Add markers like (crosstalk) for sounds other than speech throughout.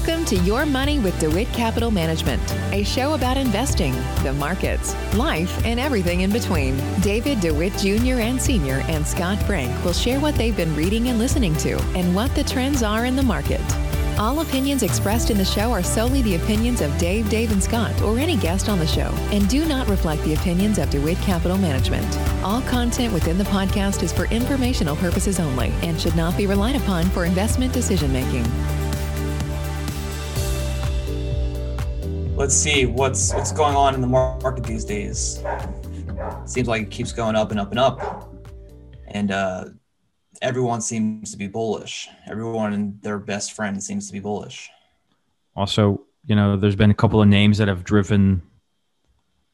Welcome to Your Money with DeWitt Capital Management, a show about investing, the markets, life, and everything in between. David DeWitt Jr. and Sr. and Scott Frank will share what they've been reading and listening to and what the trends are in the market. All opinions expressed in the show are solely the opinions of Dave, Dave, and Scott, or any guest on the show, and do not reflect the opinions of DeWitt Capital Management. All content within the podcast is for informational purposes only and should not be relied upon for investment decision making. Let's see what's what's going on in the market these days. Seems like it keeps going up and up and up, and uh, everyone seems to be bullish. Everyone and their best friend seems to be bullish. Also, you know, there's been a couple of names that have driven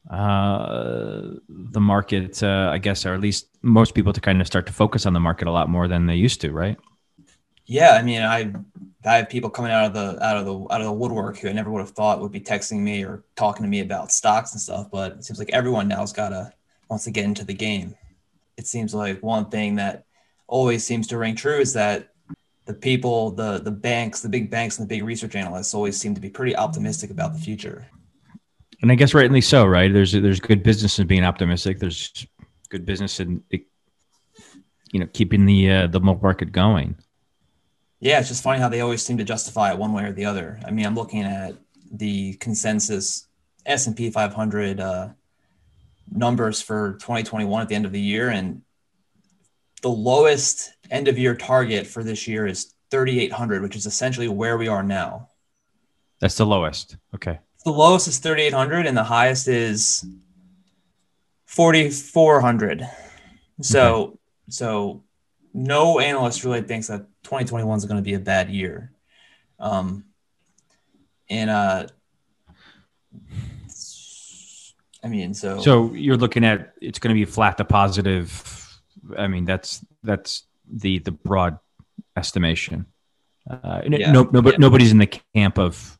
uh, the market, uh, I guess, or at least most people to kind of start to focus on the market a lot more than they used to, right? Yeah, I mean, I I have people coming out of the out of the out of the woodwork who I never would have thought would be texting me or talking to me about stocks and stuff. But it seems like everyone now's got to wants to get into the game. It seems like one thing that always seems to ring true is that the people, the the banks, the big banks, and the big research analysts always seem to be pretty optimistic about the future. And I guess rightly so, right? There's there's good business in being optimistic. There's good business in you know keeping the uh, the market going. Yeah, it's just funny how they always seem to justify it one way or the other. I mean, I'm looking at the consensus S&P 500 uh, numbers for 2021 at the end of the year, and the lowest end of year target for this year is 3,800, which is essentially where we are now. That's the lowest. Okay. The lowest is 3,800, and the highest is 4,400. So, okay. so no analyst really thinks that 2021 is going to be a bad year. Um, and uh, I mean, so so you're looking at it's going to be flat to positive. I mean, that's that's the the broad estimation. Uh, yeah. no, no, yeah. nobody's in the camp of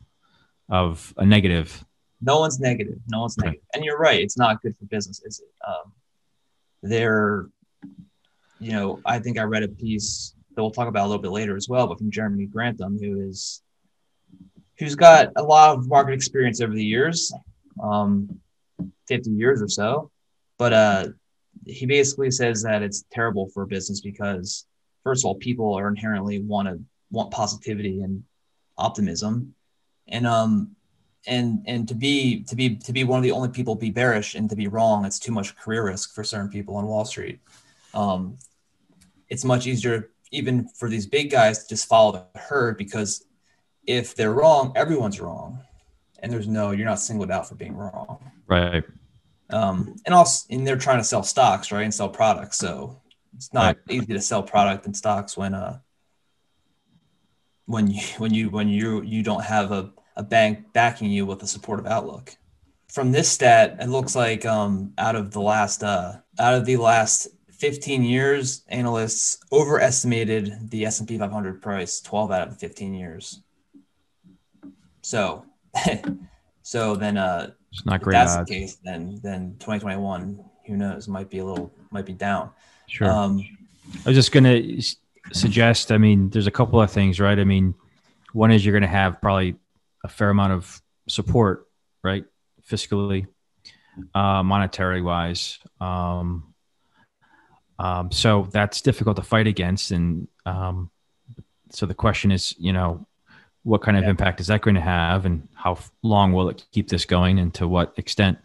of a negative. No one's negative. No one's negative. And you're right. It's not good for business, is it? Um, they're, you know, I think I read a piece that we'll talk about a little bit later as well, but from Jeremy Grantham, who is who's got a lot of market experience over the years, um, 50 years or so. But uh, he basically says that it's terrible for business because, first of all, people are inherently want to want positivity and optimism, and um, and and to be to be to be one of the only people be bearish and to be wrong, it's too much career risk for certain people on Wall Street. Um, it's much easier even for these big guys to just follow the herd because if they're wrong, everyone's wrong. And there's no, you're not singled out for being wrong. Right. Um, and also, and they're trying to sell stocks, right? And sell products. So it's not right. easy to sell product and stocks when, uh, when you, when you, when you, you don't have a, a bank backing you with a supportive outlook. From this stat, it looks like, um, out of the last, uh, out of the last 15 years, analysts overestimated the S&P 500 price 12 out of the 15 years. So, (laughs) so then, uh, it's not great. that's odds. the case, then then 2021, who knows, might be a little, might be down. Sure. Um, I was just gonna suggest. I mean, there's a couple of things, right? I mean, one is you're gonna have probably a fair amount of support, right, fiscally, uh, monetary wise. Um, um, so that's difficult to fight against. And um, so the question is, you know, what kind of yeah. impact is that going to have, and how long will it keep this going, and to what extent?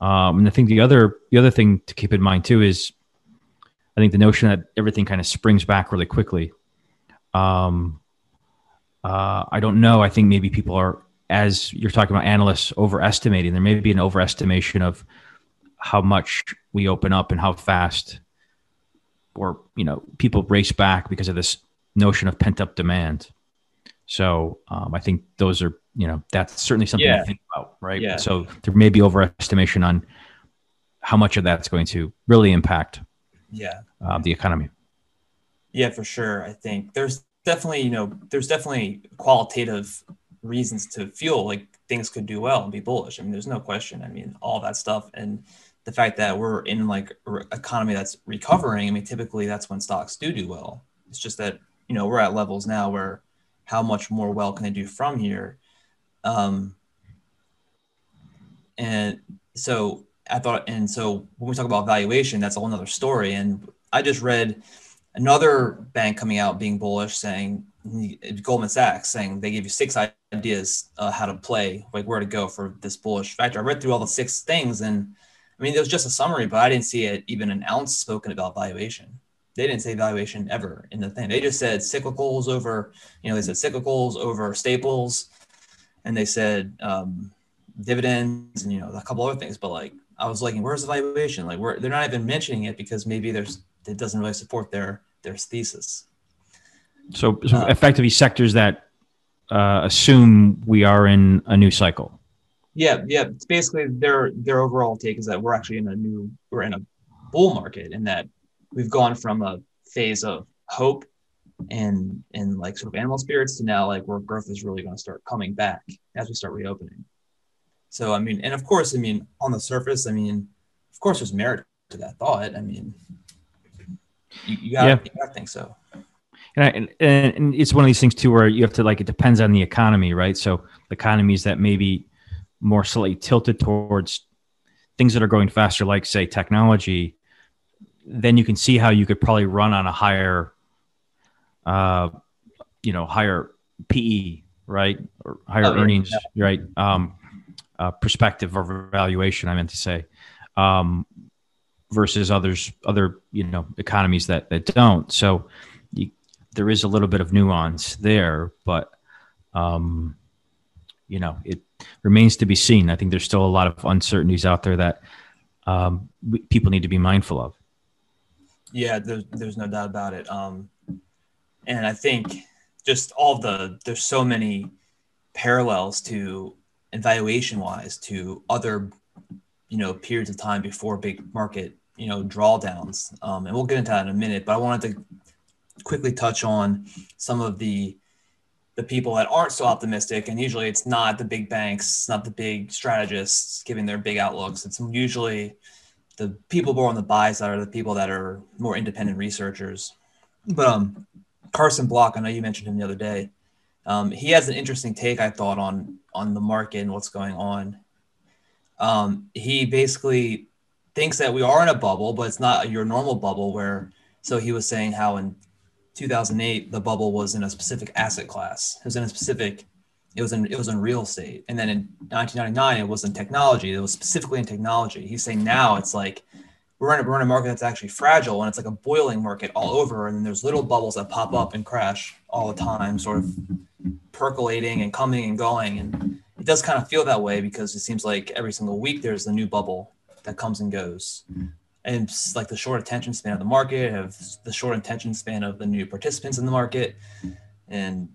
Um, and I think the other the other thing to keep in mind too is, I think the notion that everything kind of springs back really quickly. Um, uh, I don't know. I think maybe people are, as you're talking about analysts overestimating. There may be an overestimation of how much we open up and how fast or you know people race back because of this notion of pent up demand. So um, I think those are you know that's certainly something yeah. to think about, right? Yeah. So there may be overestimation on how much of that's going to really impact yeah uh, the economy. Yeah, for sure. I think there's definitely you know there's definitely qualitative reasons to feel like things could do well and be bullish. I mean, there's no question. I mean, all that stuff and the fact that we're in like economy that's recovering. I mean, typically that's when stocks do do well. It's just that you know we're at levels now where how much more well can they do from here? Um, and so I thought, and so when we talk about valuation, that's a whole nother story. And I just read another bank coming out being bullish, saying Goldman Sachs saying they gave you six ideas uh, how to play, like where to go for this bullish factor. I read through all the six things, and I mean, it was just a summary, but I didn't see it even an ounce spoken about valuation. They didn't say valuation ever in the thing. They just said cyclicals over, you know, they said cyclicals over staples, and they said um, dividends and you know a couple other things. But like, I was like, where's the valuation? Like, where they're not even mentioning it because maybe there's it doesn't really support their their thesis. So, so uh, effectively, sectors that uh, assume we are in a new cycle. Yeah, yeah. It's basically their their overall take is that we're actually in a new we're in a bull market, and that we've gone from a phase of hope and and like sort of animal spirits to now like where growth is really going to start coming back as we start reopening. So I mean, and of course, I mean, on the surface, I mean, of course, there's merit to that thought. I mean, you, you gotta, yeah. you gotta think so. And, I, and, and it's one of these things too where you have to like it depends on the economy, right? So economies that maybe more slightly tilted towards things that are going faster, like say technology, then you can see how you could probably run on a higher, uh, you know, higher PE, right, or higher oh, yeah. earnings, right, um, uh, perspective or valuation. I meant to say, um, versus others, other you know economies that that don't. So there is a little bit of nuance there, but um, you know, it remains to be seen. I think there's still a lot of uncertainties out there that um, people need to be mindful of. Yeah, there's, there's no doubt about it. Um, and I think just all the there's so many parallels to evaluation wise to other you know periods of time before big market you know drawdowns um, and we'll get into that in a minute but i wanted to quickly touch on some of the the people that aren't so optimistic and usually it's not the big banks not the big strategists giving their big outlooks. It's usually the people more on the buy side are the people that are more independent researchers. But um carson block i know you mentioned him the other day um, he has an interesting take i thought on on the market and what's going on. Um, he basically thinks that we are in a bubble but it's not your normal bubble where so he was saying how in 2008, the bubble was in a specific asset class. It was in a specific, it was in it was in real estate. And then in 1999, it was in technology. It was specifically in technology. He's saying now it's like we're in a, we're in a market that's actually fragile and it's like a boiling market all over. And then there's little bubbles that pop up and crash all the time, sort of percolating and coming and going. And it does kind of feel that way because it seems like every single week there's a new bubble that comes and goes and like the short attention span of the market, have the short attention span of the new participants in the market, and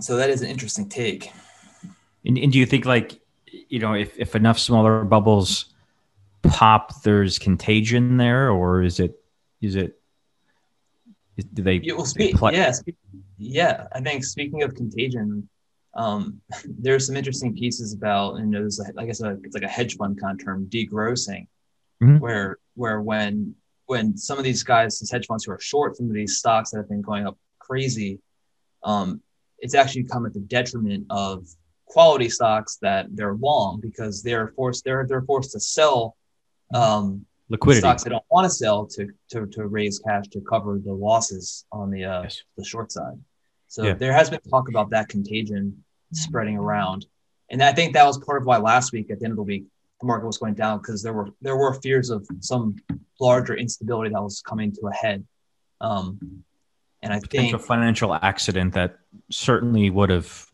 so that is an interesting take. And, and do you think like you know if if enough smaller bubbles pop, there's contagion there, or is it is it do they? Yeah, well, speak, play- yeah, speak, yeah. I think speaking of contagion, um, (laughs) there's some interesting pieces about, and there's, I guess, a, it's like a hedge fund kind of term, degrossing, mm-hmm. where where when when some of these guys, these hedge funds who are short some of these stocks that have been going up crazy, um, it's actually come at the detriment of quality stocks that they're long because they're forced they're they're forced to sell um, liquidity stocks they don't want to sell to, to to raise cash to cover the losses on the uh, yes. the short side. So yeah. there has been talk about that contagion spreading around, and I think that was part of why last week at the end of the week the market was going down because there were there were fears of some larger instability that was coming to a head. Um, and I Potential think a financial accident that certainly would have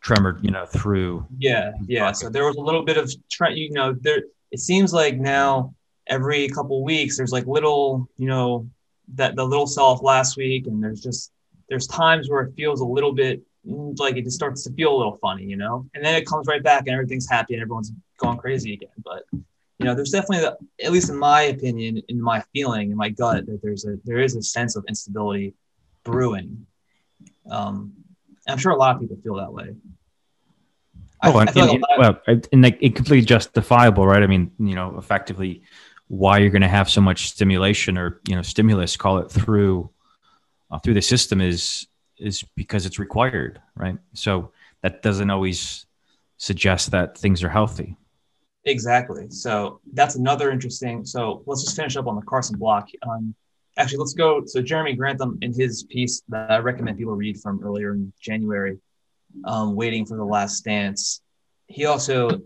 tremored, you know, through. Yeah, yeah. So there was a little bit of, trend, you know, there. It seems like now every couple weeks there's like little, you know, that the little sell off last week, and there's just there's times where it feels a little bit like it just starts to feel a little funny, you know, and then it comes right back and everything's happy and everyone's going crazy again. But you know, there's definitely, the, at least in my opinion, in my feeling, in my gut, that there's a there is a sense of instability brewing. Um, I'm sure a lot of people feel that way. Oh, I, and, I like well, and like it completely justifiable, right? I mean, you know, effectively, why you're going to have so much stimulation or you know stimulus, call it through uh, through the system is is because it's required, right? So that doesn't always suggest that things are healthy. Exactly. So that's another interesting. So let's just finish up on the Carson block. Um, actually, let's go. So Jeremy Grantham in his piece that I recommend people read from earlier in January, um, waiting for the Last Dance. He also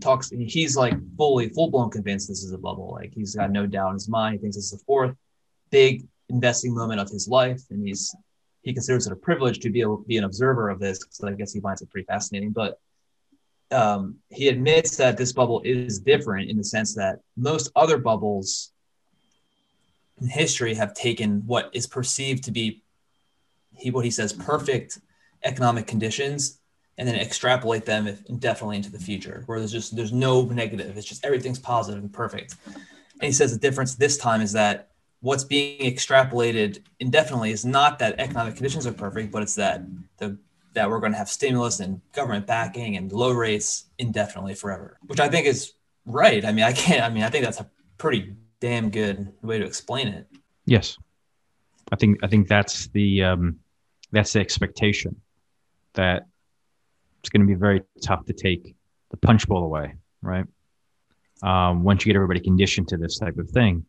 talks. He's like fully full blown convinced this is a bubble. Like he's got no doubt in his mind. He thinks it's the fourth big investing moment of his life, and he's he considers it a privilege to be able to be an observer of this. So I guess he finds it pretty fascinating. But um, he admits that this bubble is different in the sense that most other bubbles in history have taken what is perceived to be he what he says perfect economic conditions and then extrapolate them indefinitely into the future where there's just there's no negative. It's just everything's positive and perfect. And he says the difference this time is that what's being extrapolated indefinitely is not that economic conditions are perfect but it's that the that we're going to have stimulus and government backing and low rates indefinitely forever, which I think is right. I mean, I can't, I mean, I think that's a pretty damn good way to explain it. Yes. I think, I think that's the, um, that's the expectation that it's going to be very tough to take the punch bowl away, right? Um, once you get everybody conditioned to this type of thing,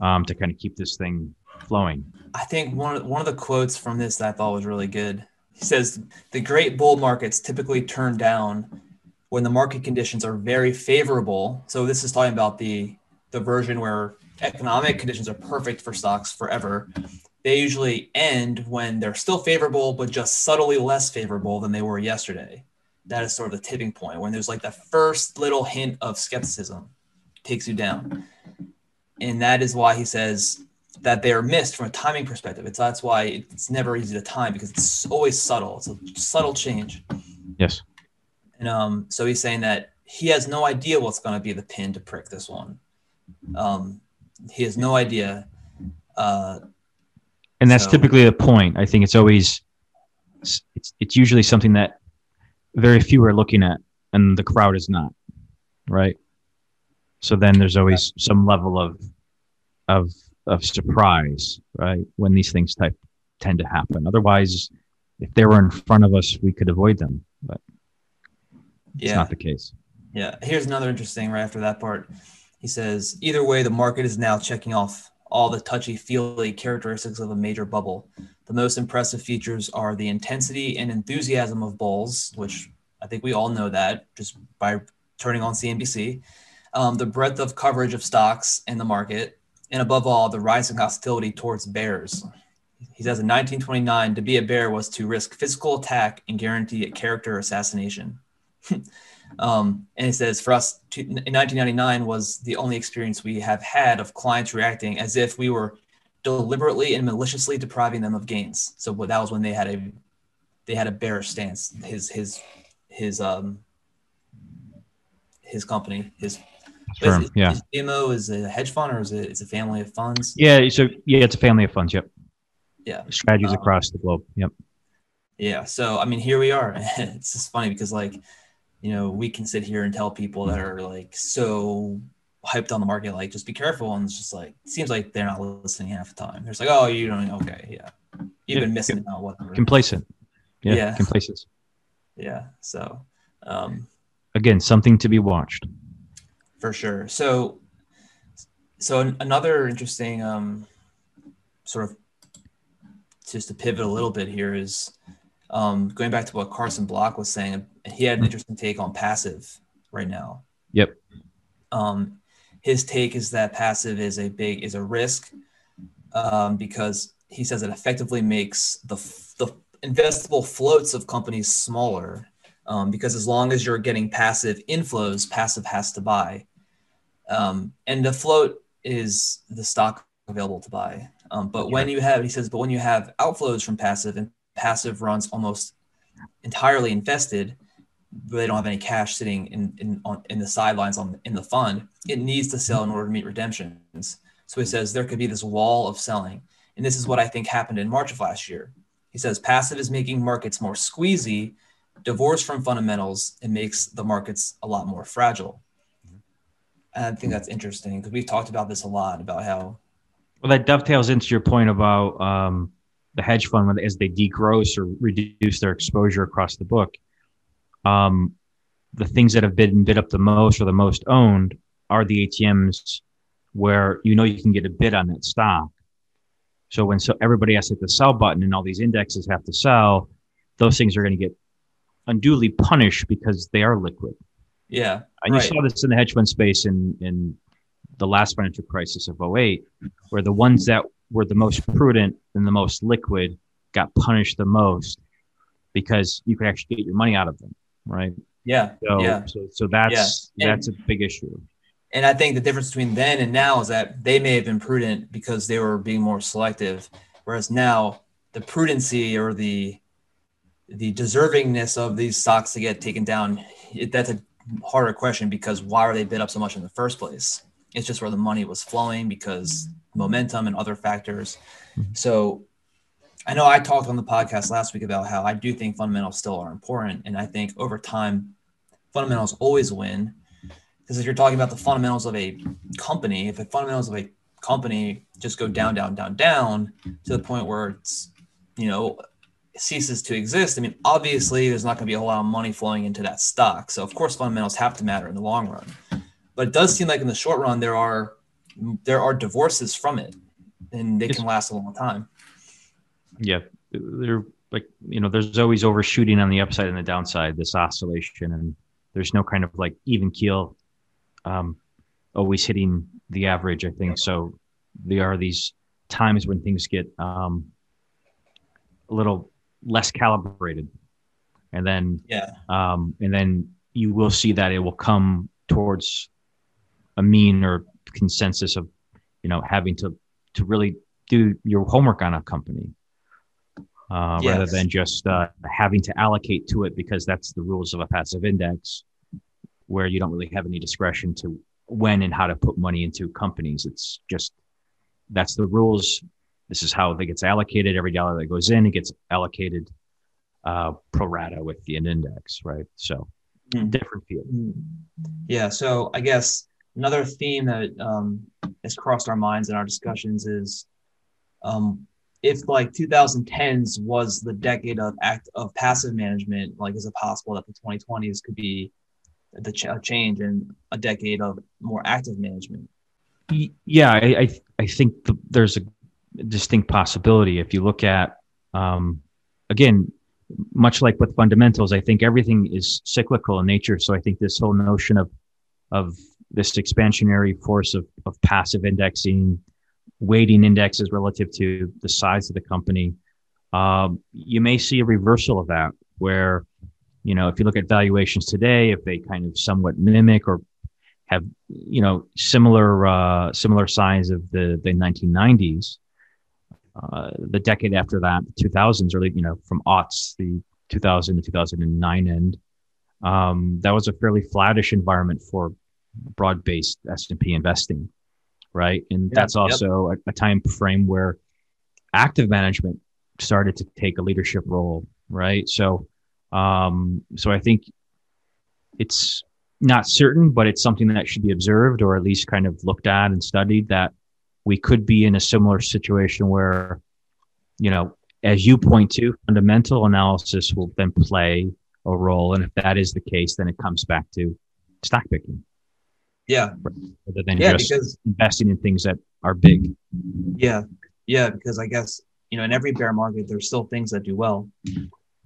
um, to kind of keep this thing flowing. I think one of, one of the quotes from this that I thought was really good he says the great bull markets typically turn down when the market conditions are very favorable. So this is talking about the the version where economic conditions are perfect for stocks forever. They usually end when they're still favorable, but just subtly less favorable than they were yesterday. That is sort of the tipping point when there's like the first little hint of skepticism takes you down. And that is why he says that they are missed from a timing perspective. It's that's why it's never easy to time because it's always subtle. It's a subtle change. Yes. And um, so he's saying that he has no idea what's going to be the pin to prick this one. Um, he has no idea. Uh, and that's so, typically the point. I think it's always it's it's usually something that very few are looking at, and the crowd is not, right? So then there's always some level of of of surprise, right? When these things type tend to happen. Otherwise, if they were in front of us, we could avoid them, but it's yeah. not the case. Yeah. Here's another interesting right after that part. He says, either way, the market is now checking off all the touchy feely characteristics of a major bubble. The most impressive features are the intensity and enthusiasm of bulls, which I think we all know that just by turning on CNBC, um, the breadth of coverage of stocks in the market, and above all, the rising hostility towards bears. He says in 1929, to be a bear was to risk physical attack and guarantee a character assassination. (laughs) um, and he says, for us, to, in 1999 was the only experience we have had of clients reacting as if we were deliberately and maliciously depriving them of gains. So that was when they had a they had a bearish stance. His his his um his company, his Is, yeah. Is GMO is a hedge fund or is it it's a family of funds? Yeah. So yeah, it's a family of funds. Yep. Yeah. Strategies um, across the globe. Yep. Yeah. So I mean, here we are. (laughs) it's just funny because like, you know, we can sit here and tell people that are like so hyped on the market, like just be careful, and it's just like it seems like they're not listening half the time. They're just like, oh, you don't okay, yeah, you've yeah, been missing out. Whatever. Complacent. Yeah. yeah. Complacent. Yeah. So. Um, Again, something to be watched for sure. So, so another interesting um, sort of just to pivot a little bit here is um, going back to what Carson Block was saying. He had an interesting take on passive right now. Yep. Um, his take is that passive is a big is a risk um, because he says it effectively makes the the investable floats of companies smaller um, because as long as you're getting passive inflows, passive has to buy. Um, and the float is the stock available to buy. Um, but yeah. when you have, he says, but when you have outflows from passive and passive runs almost entirely invested, they don't have any cash sitting in in, on, in the sidelines on in the fund. It needs to sell in order to meet redemptions. So he says there could be this wall of selling, and this is what I think happened in March of last year. He says passive is making markets more squeezy, divorced from fundamentals, and makes the markets a lot more fragile. And I think that's interesting because we've talked about this a lot about how. Well, that dovetails into your point about um, the hedge fund as they degross or reduce their exposure across the book. Um, the things that have been bid up the most or the most owned are the ATMs where you know you can get a bid on that stock. So when so everybody has to hit the sell button and all these indexes have to sell, those things are going to get unduly punished because they are liquid. Yeah. And right. you saw this in the hedge fund space in in the last financial crisis of 08, where the ones that were the most prudent and the most liquid got punished the most because you could actually get your money out of them, right? Yeah. So, yeah. so, so that's yeah. that's a big issue. And I think the difference between then and now is that they may have been prudent because they were being more selective, whereas now the prudency or the the deservingness of these stocks to get taken down, it, that's a harder question because why are they bid up so much in the first place? It's just where the money was flowing because momentum and other factors. Mm-hmm. So I know I talked on the podcast last week about how I do think fundamentals still are important. And I think over time, fundamentals always win. Because if you're talking about the fundamentals of a company, if the fundamentals of a company just go down, down, down, down to the point where it's, you know, ceases to exist, I mean, obviously there's not going to be a whole lot of money flowing into that stock. So of course fundamentals have to matter in the long run. But it does seem like in the short run there are there are divorces from it, and they can last a long time. Yeah, they're like you know, there's always overshooting on the upside and the downside. This oscillation, and there's no kind of like even keel, um, always hitting the average. I think so. There are these times when things get um, a little less calibrated, and then yeah, um, and then you will see that it will come towards a mean or consensus of you know having to to really do your homework on a company uh, yes. rather than just uh, having to allocate to it because that's the rules of a passive index where you don't really have any discretion to when and how to put money into companies. It's just that's the rules this is how it gets allocated every dollar that goes in it gets allocated uh, pro rata with the index right so mm. different field mm. yeah so i guess another theme that um, has crossed our minds in our discussions is um, if like 2010s was the decade of act of passive management, like is it possible that the 2020s could be the ch- change in a decade of more active management? Yeah, I I, I think the, there's a distinct possibility. If you look at um, again much like with fundamentals i think everything is cyclical in nature. So i think this whole notion of of this expansionary force of, of passive indexing, weighting indexes relative to the size of the company, um, you may see a reversal of that where, you know, if you look at valuations today, if they kind of somewhat mimic or have, you know, similar, uh, similar size of the, the 1990s, uh, the decade after that, the 2000s, early, you know, from aughts, the 2000 to 2009 end, um, that was a fairly flattish environment for broad-based S&P investing, right? And yeah, that's also yep. a, a, time frame where active management started to take a leadership role, right? So, um, so I think it's not certain, but it's something that should be observed or at least kind of looked at and studied that we could be in a similar situation where, you know, as you point to, fundamental analysis will then play a role. And if that is the case, then it comes back to stock picking. Yeah. Rather than yeah, just because, investing in things that are big. Yeah. Yeah. Because I guess, you know, in every bear market, there's still things that do well.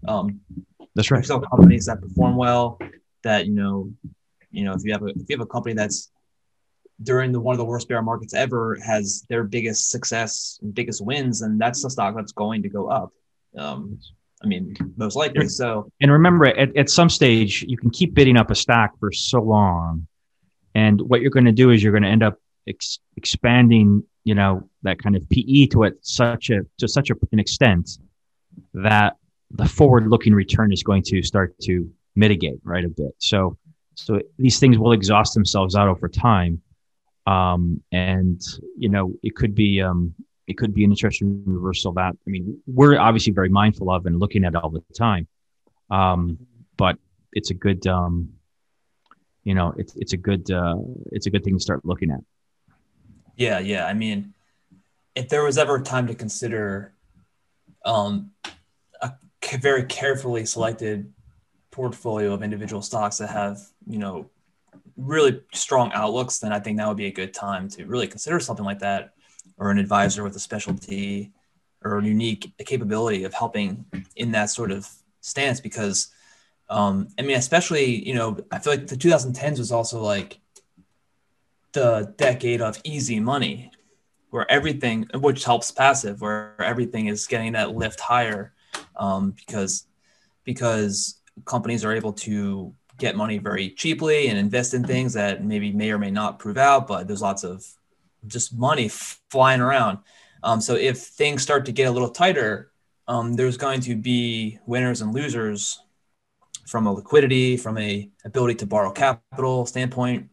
Um, that's right. There's still companies that perform well that, you know, you know, if you have a, if you have a company that's during the one of the worst bear markets ever has their biggest success and biggest wins, and that's the stock that's going to go up. Um, I mean, most likely. So, and remember, at, at some stage, you can keep bidding up a stock for so long and what you're going to do is you're going to end up ex- expanding, you know, that kind of PE to it such a to such a, an extent that the forward-looking return is going to start to mitigate right a bit. So, so these things will exhaust themselves out over time, um, and you know, it could be um, it could be an interesting reversal. That I mean, we're obviously very mindful of and looking at all the time, um, but it's a good um, you know, it's it's a good uh, it's a good thing to start looking at. Yeah, yeah. I mean, if there was ever a time to consider um, a very carefully selected portfolio of individual stocks that have you know really strong outlooks, then I think that would be a good time to really consider something like that, or an advisor with a specialty or a unique capability of helping in that sort of stance. Because, um, I mean, especially you know, I feel like the 2010s was also like the decade of easy money, where everything, which helps passive, where everything is getting that lift higher, um, because because companies are able to get money very cheaply and invest in things that maybe may or may not prove out, but there's lots of just money flying around. Um, so if things start to get a little tighter, um, there's going to be winners and losers from a liquidity, from a ability to borrow capital standpoint.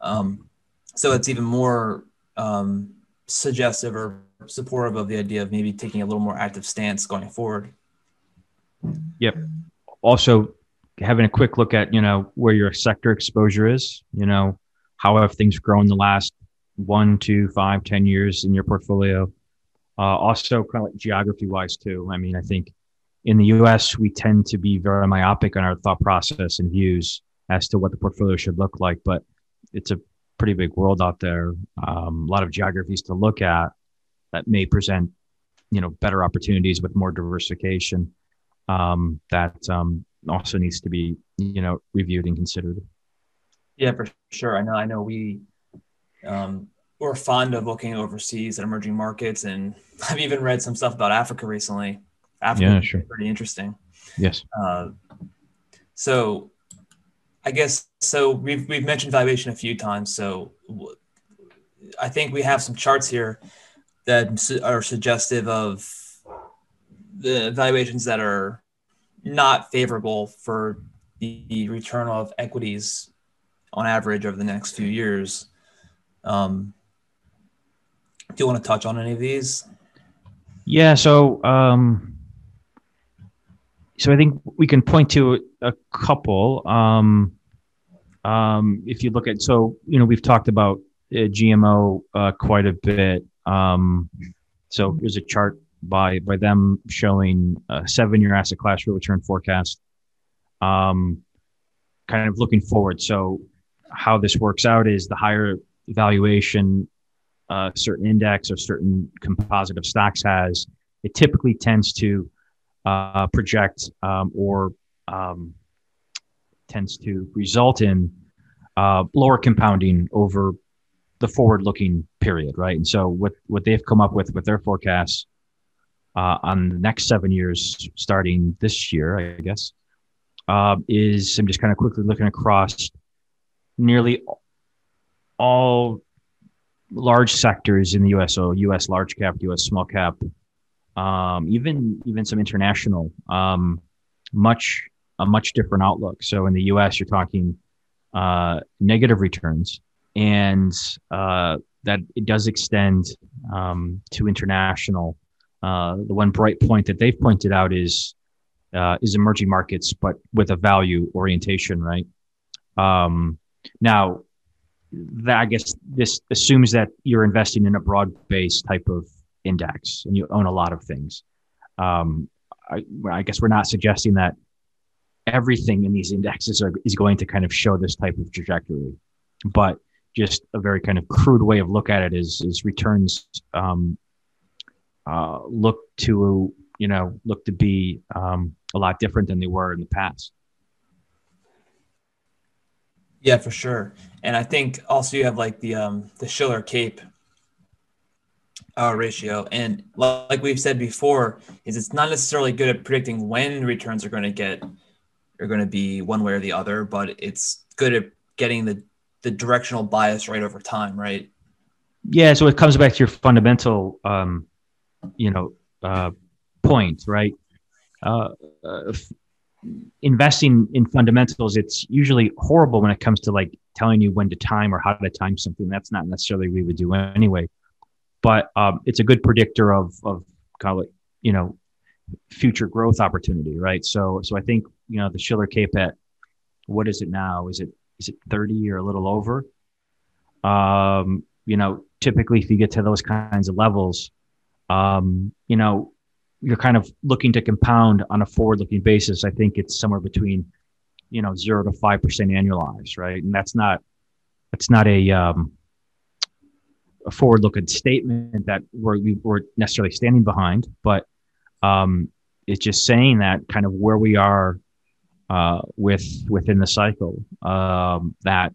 Um, so it's even more um, suggestive or supportive of the idea of maybe taking a little more active stance going forward. Yep. Also, having a quick look at you know where your sector exposure is you know how have things grown the last one two five ten years in your portfolio? Uh, also kind of like geography wise too. I mean i think in the us we tend to be very myopic on our thought process and views as to what the portfolio should look like but it's a pretty big world out there. Um, a lot of geographies to look at that may present you know better opportunities with more diversification um, that um, also needs to be you know reviewed and considered. Yeah for sure. I know i know we um, we're fond of looking overseas at emerging markets and (laughs) i've even read some stuff about africa recently. Africa yeah, sure. pretty interesting. Yes. Uh, so i guess so we've, we've mentioned valuation a few times so i think we have some charts here that are suggestive of the valuations that are not favorable for the return of equities on average over the next few years. Um, do you want to touch on any of these? Yeah. So, um, so I think we can point to a couple. Um, um, if you look at, so you know, we've talked about uh, GMO uh, quite a bit. Um, so here's a chart by by them showing a seven year asset class return forecast. Um, kind of looking forward. So how this works out is the higher valuation uh, certain index or certain composite of stocks has, it typically tends to uh, project um, or um, tends to result in uh, lower compounding over the forward-looking period, right? And so what what they've come up with with their forecasts uh, on the next seven years, starting this year, I guess, uh, is I'm just kind of quickly looking across nearly all large sectors in the U.S. So U.S. large cap, U.S. small cap, um, even even some international, um, much a much different outlook. So in the U.S., you're talking uh, negative returns, and uh, that it does extend um, to international uh, the one bright point that they've pointed out is uh, is emerging markets, but with a value orientation, right? Um, now, that I guess this assumes that you're investing in a broad-based type of index and you own a lot of things. Um, I, I, guess we're not suggesting that everything in these indexes are, is going to kind of show this type of trajectory, but just a very kind of crude way of look at it is is returns um, uh, look to you know look to be um, a lot different than they were in the past. Yeah, for sure. And I think also you have like the um, the Shiller Cape uh, ratio, and like we've said before, is it's not necessarily good at predicting when returns are going to get are going to be one way or the other, but it's good at getting the the directional bias right over time, right? Yeah, so it comes back to your fundamental um, you know uh, point, right? Uh, uh, investing in fundamentals, it's usually horrible when it comes to like telling you when to time or how to time something. That's not necessarily we would do anyway, but um, it's a good predictor of of call it you know future growth opportunity, right? So so I think you know the Shiller Cape at what is it now? Is it is it thirty or a little over? Um, you know, typically if you get to those kinds of levels, um, you know, you're kind of looking to compound on a forward-looking basis, I think it's somewhere between, you know, zero to five percent annualized, right? And that's not that's not a um, a forward-looking statement that we're we, we're necessarily standing behind, but um, it's just saying that kind of where we are uh, with within the cycle. Um, that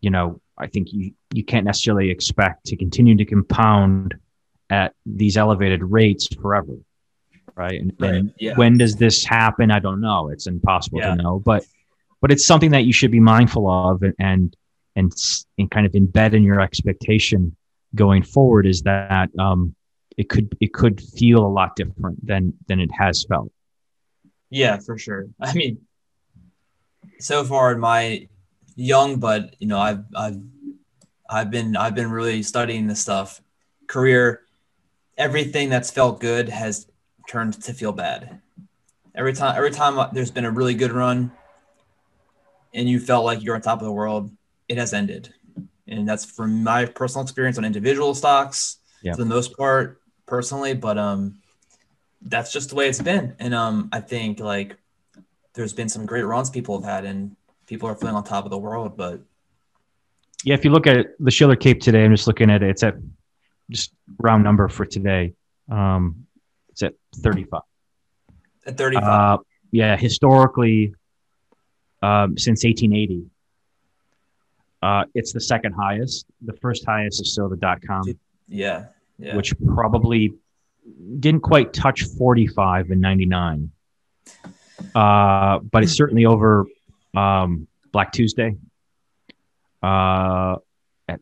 you know, I think you you can't necessarily expect to continue to compound at these elevated rates forever, right? And, Right, and yeah. when does this happen? I don't know. It's impossible Yeah. to know, but but it's something that you should be mindful of and and and, and kind of embed in your expectation going forward is that um, it could it could feel a lot different than than it has felt. Yeah, for sure. I mean, so far in my young, but you know, I've I've I've been I've been really studying this stuff. Career, everything that's felt good has turned to feel bad. Every time, every time there's been a really good run, and you felt like you're on top of the world, it has ended. And that's from my personal experience on individual stocks Yeah. for the most part, personally. But um, that's just the way it's been. And um, I think like there's been some great runs people have had, and people are feeling on top of the world. But Yeah, if you look at the Shiller Cape today, I'm just looking at it. It's at just round number for today. Um, it's at 35. at 35, Uh, yeah, historically, um, since 1880, uh, it's the second highest. The first highest is still the dot com, yeah, yeah, which probably didn't quite touch 45 in 99. Uh, but it's certainly over um, Black Tuesday. Uh, at,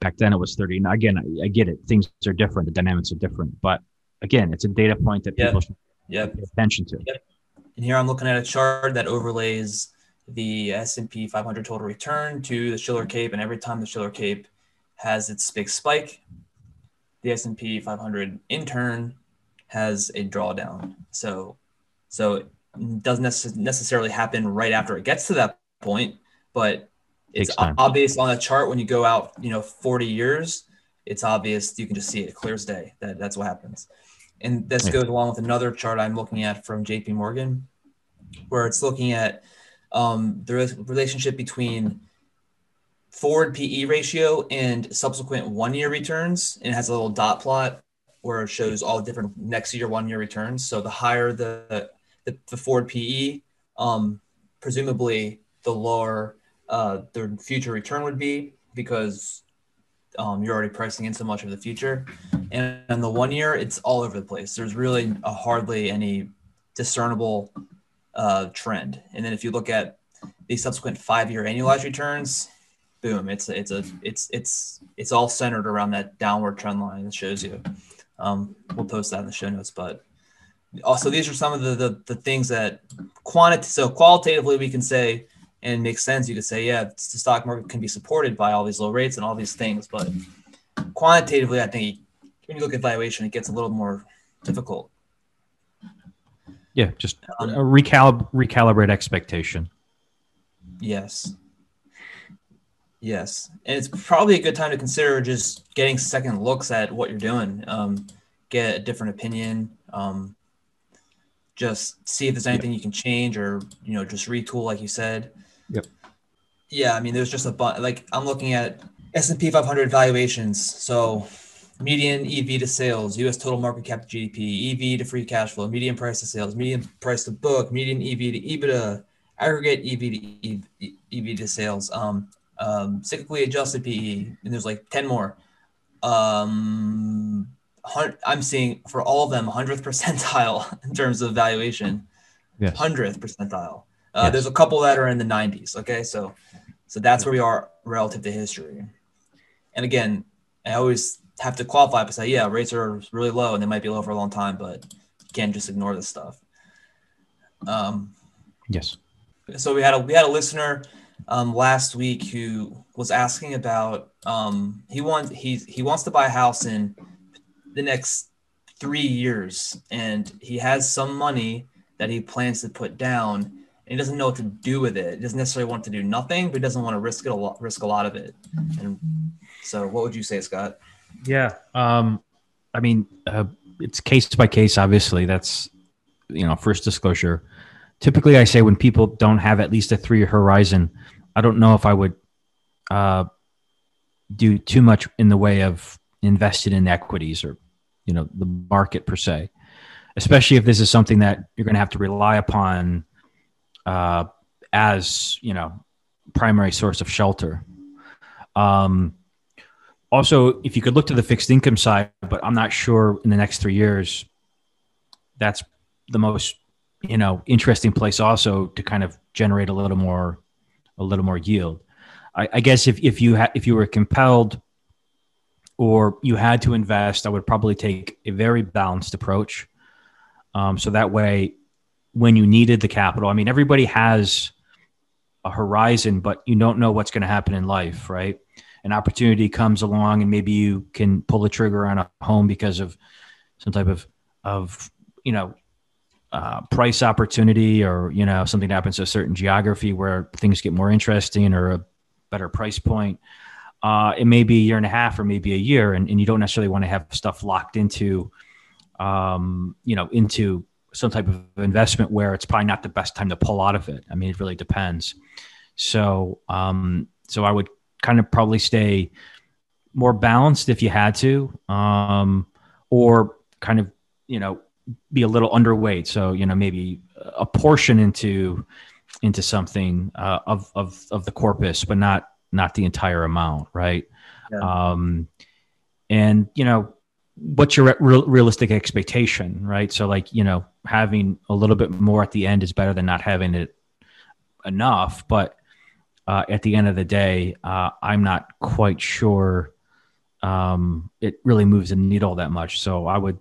back then it was 30. Now, again, I, I get it. Things are different. The dynamics are different. But again, it's a data point that Yeah. people should yep. pay attention to. And here I'm looking at a chart that overlays the S&P 500 total return to the Shiller Cape, and every time the Shiller Cape has its big spike, the S&P 500 in turn has a drawdown. So, so it doesn't necess- necessarily happen right after it gets to that point, but it's obvious on a chart when you go out, you know, 40 years. It's obvious. You can just see it clear as day. That that's what happens. And this Yeah. goes along with another chart I'm looking at from JP Morgan, where it's looking at um, the re- relationship between forward PE ratio and subsequent one year returns. And it has a little dot plot where it shows all different next year, one year returns. So the higher the, the, the forward PE, um, presumably the lower uh, the future return would be because um, you're already pricing in so much of the future. And in the one year, it's all over the place. There's really a hardly any discernible uh, trend. And then if you look at the subsequent five-year annualized returns, boom, it's it's a it's it's it's all centered around that downward trend line. It shows you. Um, we'll post that in the show notes, but also these are some of the the, the things that quantity. So qualitatively, we can say and it makes sense. You could say, yeah, the stock market can be supported by all these low rates and all these things, but quantitatively, I think when you look at valuation, it gets a little more difficult. Yeah, just Um, recalib- recalibrate expectation. Yes. Yes. And it's probably a good time to consider just getting second looks at what you're doing. Um, get a different opinion. Um, just see if there's anything you can change or, you know, just retool, like you said. Yep. Yeah. I mean, there's just a bunch, like I'm looking at S&P 500 valuations. So median EV to sales, U.S. total market cap to GDP, EV to free cash flow, median price to sales, median price to book, median EV to EBITDA, aggregate EV to EV, to sales, um, um, cyclically adjusted PE, and there's like 10 more. Um, I'm seeing for all of them 100th percentile (laughs) in terms of valuation. Yes. 100th percentile. Uh, Yes. There's a couple that are in the 90s. Okay, so so that's where we are relative to history. And again, I always have to qualify by say, yeah, rates are really low and they might be low for a long time, but you can't just ignore this stuff. Um, Yes. so we had a we had a listener um, last week who was asking about um, he wants he he wants to buy a house in the next three years, and he has some money that he plans to put down, and he doesn't know what to do with it. He doesn't necessarily want to do nothing, but he doesn't want to risk it a lot, risk a lot of it. And so, what would you say, Scott? Yeah. Um, I mean, uh, it's case by case. Obviously, that's you know first disclosure. Typically, I say when people don't have at least a three horizon, I don't know if I would uh, do too much in the way of invested in equities or you know the market per se, especially if this is something that you're going to have to rely upon uh, as you know primary source of shelter. Um, also, if you could look to the fixed income side, but I'm not sure in the next three years, that's the most you know interesting place also to kind of generate a little more a little more yield. I, I guess if if you had if you were compelled or you had to invest, I would probably take a very balanced approach. Um, so that way, when you needed the capital, I mean, everybody has a horizon, but you don't know what's going to happen in life, right? An opportunity comes along, and maybe you can pull the trigger on a home because of some type of of you know uh, price opportunity, or you know something happens to a certain geography where things get more interesting, or a better price point. Uh, it may be a year and a half, or maybe a year, and, and you don't necessarily want to have stuff locked into, um, you know, into some type of investment where it's probably not the best time to pull out of it. I mean, it really depends. So, um, so I would kind of probably stay more balanced if you had to, um, or kind of, you know, be a little underweight. So, you know, maybe a portion into, into something uh, of, of, of the corpus, but not, not the entire amount. Right. Yeah. Um, and, you know, what's your re- realistic expectation, right? So, like, you know, having a little bit more at the end is better than not having it enough. But uh, at the end of the day, uh, I'm not quite sure um, it really moves the needle that much. So, I would,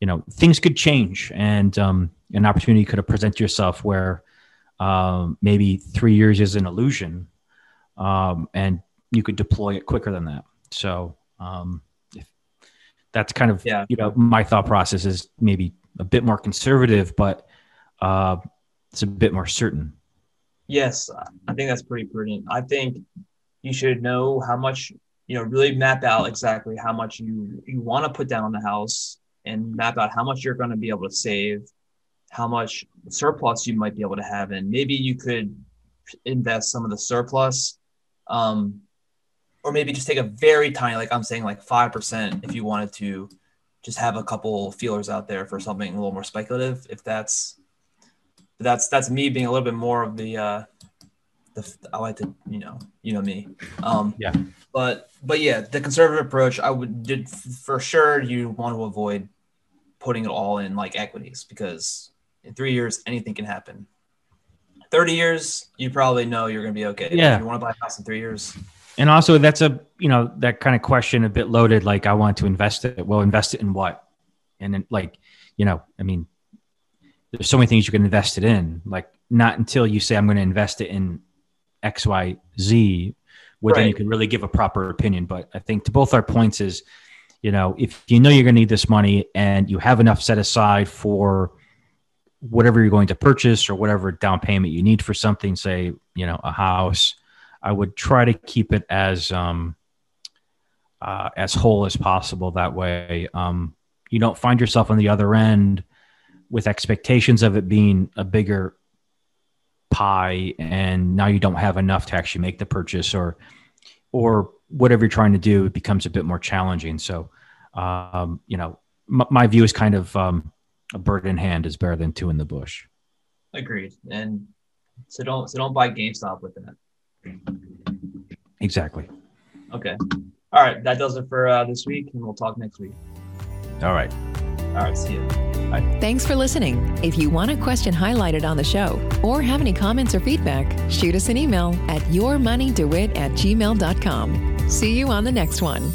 you know, things could change, and um, an opportunity could have presented yourself where um, maybe three years is an illusion, um, and you could deploy it quicker than that. So, um, that's kind of yeah. you know my thought process is maybe a bit more conservative, but uh, it's a bit more certain. Yes, I think that's pretty prudent. I think you should know how much you know. Really map out exactly how much you you want to put down on the house, and map out how much you're going to be able to save, how much surplus you might be able to have, and maybe you could invest some of the surplus um, or maybe just take a very tiny, like I'm saying, like five percent, if you wanted to just have a couple feelers out there for something a little more speculative. If that's that's that's me being a little bit more of the uh, the I like to you know you know me. Um, yeah. But but yeah, the conservative approach, I would did for sure you want to avoid putting it all in like equities because in three years anything can happen. 30 years, you probably know you're going to be okay. Yeah. If you want to buy a house in three years, and also, that's a you know that kind of question a bit loaded. Like, I want to invest it. Well, invest it in what? And then, like, you know, I mean, there's so many things you can invest it in. Like, not until you say I'm going to invest it in X, Y, Z, where right. then you can really give a proper opinion. But I think to both our points is, you know, if you know you're going to need this money and you have enough set aside for whatever you're going to purchase or whatever down payment you need for something, say, you know, a house I would try to keep it as um, uh, as whole as possible. That way, um, you don't find yourself on the other end with expectations of it being a bigger pie, and now you don't have enough to actually make the purchase, or or whatever you're trying to do it becomes a bit more challenging. So, um, you know, m- my view is kind of um, a bird in hand is better than two in the bush. Agreed, and so don't so don't buy GameStop with that. Exactly. Okay. All right. That does it for uh, this week, and we'll talk next week. All right. All right. See you. Bye. Thanks for listening. If you want a question highlighted on the show or have any comments or feedback, shoot us an email at yourmoneydewit at gmail.com. See you on the next one.